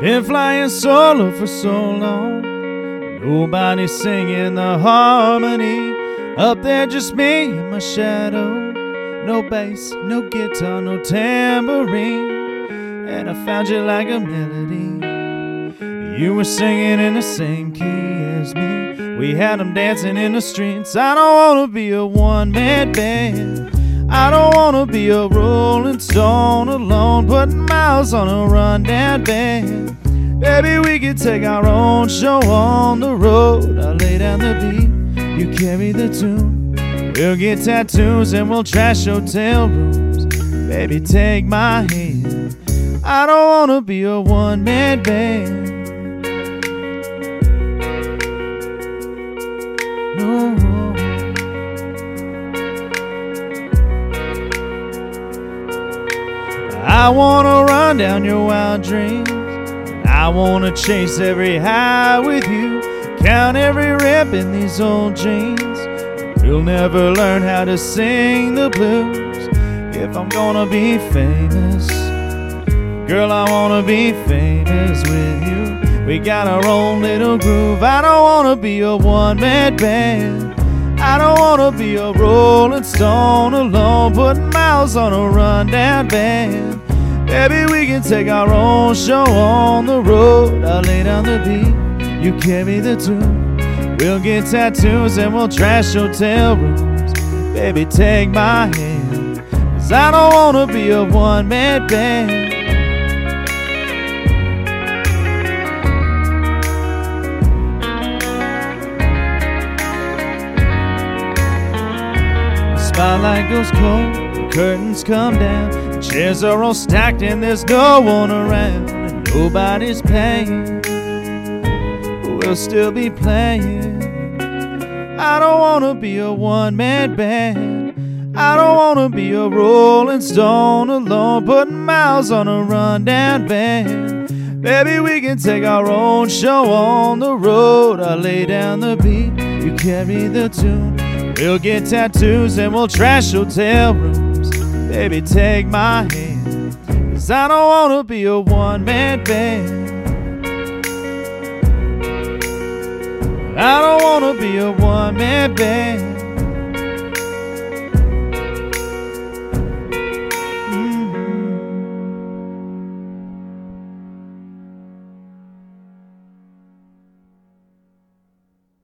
Been flying solo for so long. Nobody singing the harmony. Up there, just me and my shadow. No bass, no guitar, no tambourine. And I found you like a melody. You were singing in the same key as me. We had them dancing in the streets. I don't wanna be a one man band. I don't wanna be a rolling stone alone, putting miles on a rundown band. Baby, we could take our own show on the road. I lay down the beat, you carry the tune. We'll get tattoos and we'll trash hotel rooms. Baby, take my hand. I don't wanna be a one man band. No. I wanna run down your wild dreams. I wanna chase every high with you. Count every rip in these old jeans. We'll never learn how to sing the blues if I'm gonna be famous. Girl, I wanna be famous with you. We got our own little groove. I don't wanna be a one man band. I don't wanna be a rolling stone alone, putting miles on a rundown band. Baby, we can take our own show on the road. I lay down the beat, you carry the tune. We'll get tattoos and we'll trash hotel rooms. Baby, take my hand, cause I don't wanna be a one man band. Spotlight goes cold, curtains come down, chairs are all stacked and there's no one around, and nobody's paying. We'll still be playing. I don't wanna be a one man band. I don't wanna be a rolling stone alone, putting miles on a rundown band. Baby, we can take our own show on the road. I lay down the beat, you carry the tune. We'll get tattoos and we'll trash hotel rooms. Baby, take my hand. Cause I don't wanna be a one man band. I don't wanna be a one man band.